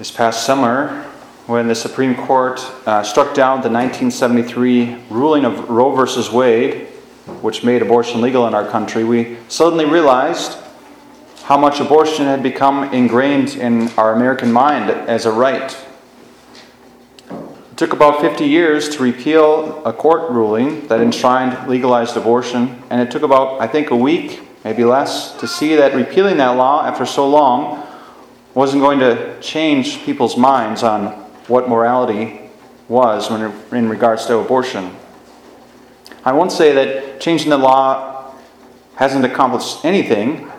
This past summer, when the Supreme Court uh, struck down the 1973 ruling of Roe versus Wade, which made abortion legal in our country, we suddenly realized how much abortion had become ingrained in our American mind as a right. It took about 50 years to repeal a court ruling that enshrined legalized abortion, and it took about, I think, a week, maybe less, to see that repealing that law after so long wasn't going to change people's minds on what morality was when, in regards to abortion. I won't say that changing the law hasn't accomplished anything,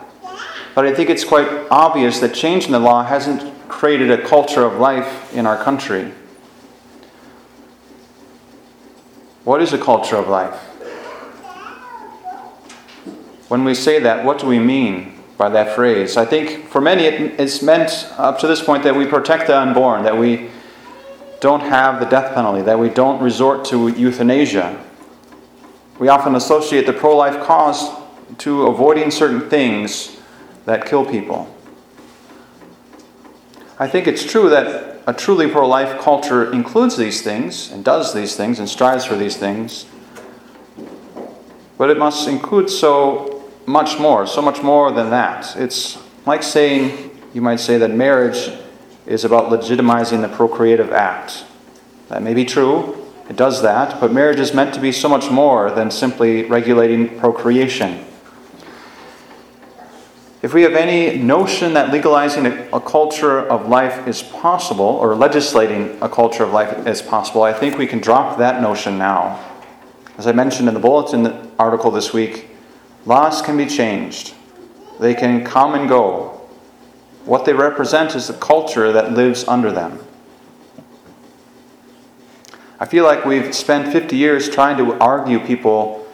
but I think it's quite obvious that changing the law hasn't created a culture of life in our country. What is a culture of life? When we say that, what do we mean by that phrase? I think for many it's meant up to this point that we protect the unborn, that we don't have the death penalty, that we don't resort to euthanasia. We often associate the pro life cause to avoiding certain things that kill people. I think it's true that a truly pro life culture includes these things and does these things and strives for these things. But it must include so much more, so much more than that. It's like saying, you might say, that marriage is about legitimizing the procreative act. That may be true, it does that, but marriage is meant to be so much more than simply regulating procreation. If we have any notion that legalizing a, culture of life is possible, or legislating a culture of life is possible, I think we can drop that notion now. As I mentioned in the bulletin article this week, laws can be changed, they can come and go. What they represent is the culture that lives under them. I feel like we've spent 50 years trying to argue people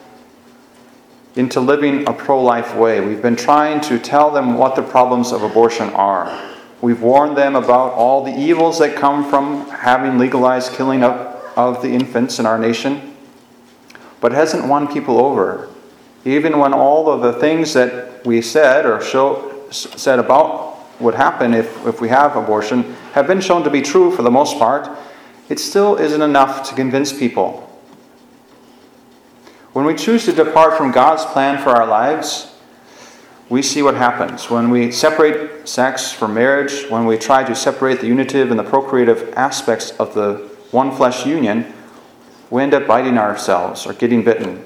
into living a pro life way. We've been trying to tell them what the problems of abortion are. We've warned them about all the evils that come from having legalized killing of, of the infants in our nation, but it hasn't won people over. Even when all of the things that we said or show, said about what would happen if, if we have abortion have been shown to be true for the most part, it still isn't enough to convince people when we choose to depart from God's plan for our lives, we see what happens. When we separate sex from marriage, when we try to separate the unitive and the procreative aspects of the one flesh union, we end up biting ourselves or getting bitten.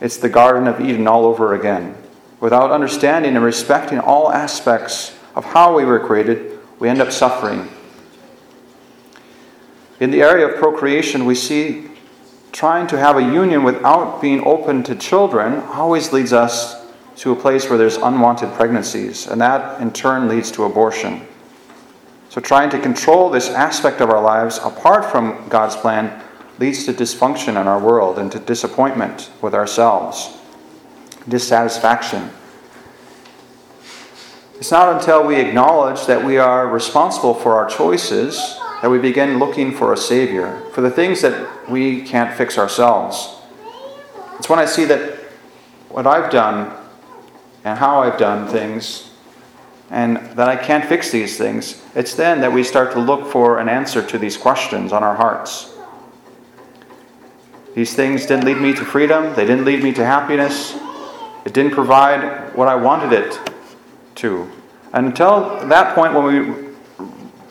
It's the Garden of Eden all over again. Without understanding and respecting all aspects of how we were created, we end up suffering. In the area of procreation, we see trying to have a union without being open to children always leads us to a place where there's unwanted pregnancies, and that in turn leads to abortion. So, trying to control this aspect of our lives apart from God's plan leads to dysfunction in our world and to disappointment with ourselves, dissatisfaction. It's not until we acknowledge that we are responsible for our choices that we begin looking for a Savior, for the things that we can't fix ourselves. It's when I see that what I've done and how I've done things, and that I can't fix these things, it's then that we start to look for an answer to these questions on our hearts. These things didn't lead me to freedom, they didn't lead me to happiness, it didn't provide what I wanted it to. And until that point when we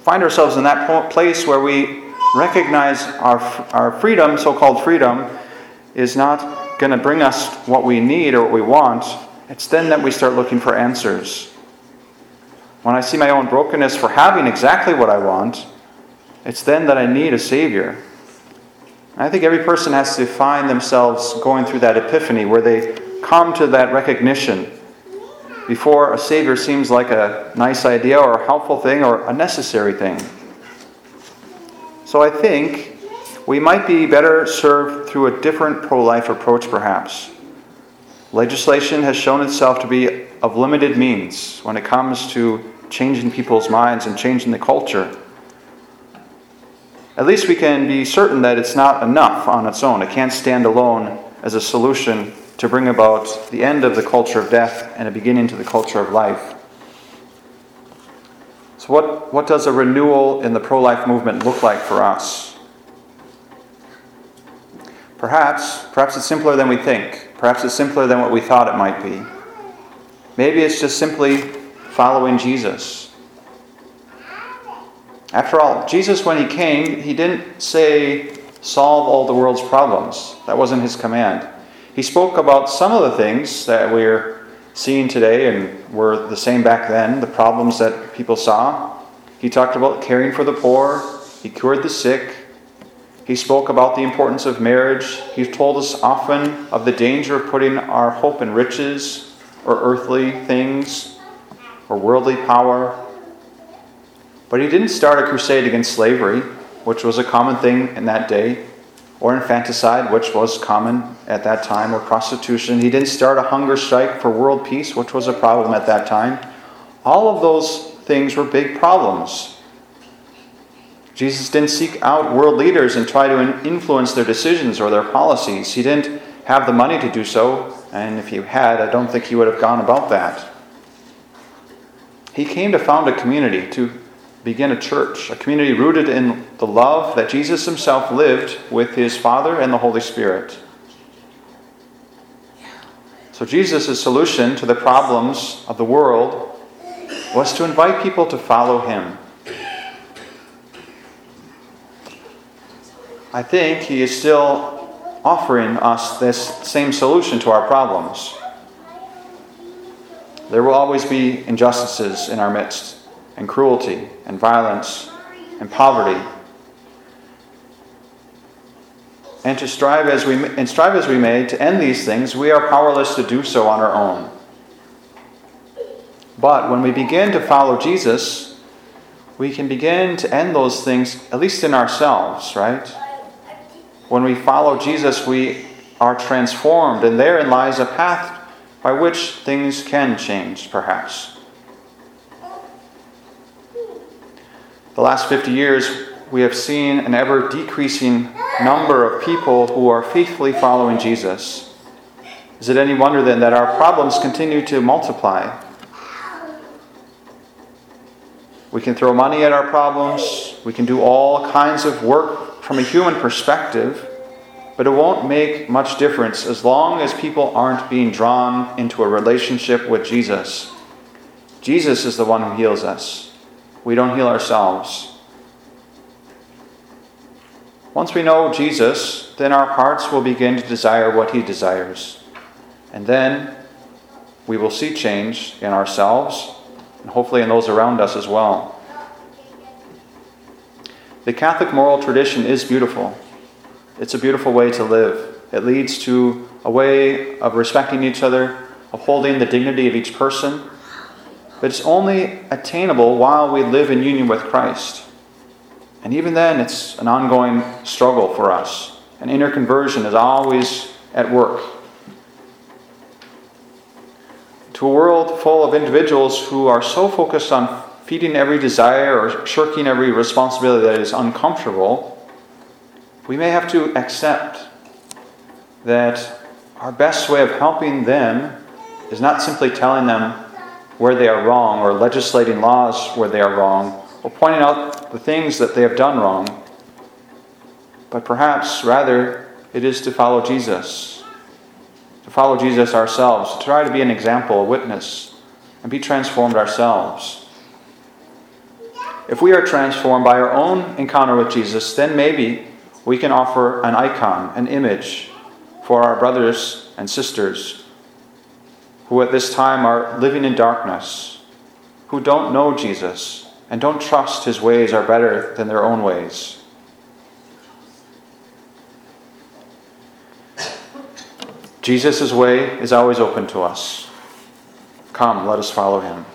find ourselves in that place where we recognize our, our freedom, so called freedom, is not going to bring us what we need or what we want, it's then that we start looking for answers. When I see my own brokenness for having exactly what I want, it's then that I need a Savior. I think every person has to find themselves going through that epiphany where they come to that recognition before a Savior seems like a nice idea or a helpful thing or a necessary thing. So I think we might be better served through a different pro life approach, perhaps. Legislation has shown itself to be of limited means when it comes to changing people's minds and changing the culture. At least we can be certain that it's not enough on its own. It can't stand alone as a solution to bring about the end of the culture of death and a beginning to the culture of life. So, what, what does a renewal in the pro life movement look like for us? Perhaps, perhaps it's simpler than we think. Perhaps it's simpler than what we thought it might be. Maybe it's just simply following Jesus. After all, Jesus, when he came, he didn't say, solve all the world's problems. That wasn't his command. He spoke about some of the things that we're seeing today and were the same back then, the problems that people saw. He talked about caring for the poor, he cured the sick, he spoke about the importance of marriage. He told us often of the danger of putting our hope in riches or earthly things or worldly power. But he didn't start a crusade against slavery, which was a common thing in that day, or infanticide, which was common at that time, or prostitution. He didn't start a hunger strike for world peace, which was a problem at that time. All of those things were big problems Jesus didn't seek out world leaders and try to influence their decisions or their policies. He didn't have the money to do so, and if he had, I don't think he would have gone about that. He came to found a community, to begin a church, a community rooted in the love that Jesus himself lived with his Father and the Holy Spirit. So, Jesus' solution to the problems of the world was to invite people to follow him I think he is still offering us this same solution to our problems. There will always be injustices in our midst, and cruelty, and violence, and poverty. And to strive as we and strive as we may to end these things, we are powerless to do so on our own. But when we begin to follow Jesus, we can begin to end those things, at least in ourselves, right? When we follow Jesus, we are transformed, and therein lies a path by which things can change, perhaps. The last 50 years, we have seen an ever decreasing number of people who are faithfully following Jesus. Is it any wonder then that our problems continue to multiply? We can throw money at our problems, we can do all kinds of work from a human perspective, but it won't make much difference as long as people aren't being drawn into a relationship with Jesus. Jesus is the one who heals us. We don't heal ourselves. Once we know Jesus, then our hearts will begin to desire what he desires. And then we will see change in ourselves and hopefully in those around us as well. The Catholic moral tradition is beautiful. It's a beautiful way to live. It leads to a way of respecting each other, of holding the dignity of each person. But it's only attainable while we live in union with Christ. And even then, it's an ongoing struggle for us. An inner conversion is always at work. To a world full of individuals who are so focused on feeding every desire or shirking every responsibility that is uncomfortable, we may have to accept that our best way of helping them is not simply telling them where they are wrong or legislating laws where they are wrong or pointing out the things that they have done wrong, but perhaps rather it is to follow Jesus, to follow Jesus ourselves, to try to be an example, a witness, and be transformed ourselves. If we are transformed by our own encounter with Jesus, then maybe we can offer an icon, an image for our brothers and sisters who at this time are living in darkness, who don't know Jesus and don't trust his ways are better than their own ways. Jesus' way is always open to us. Come, let us follow him.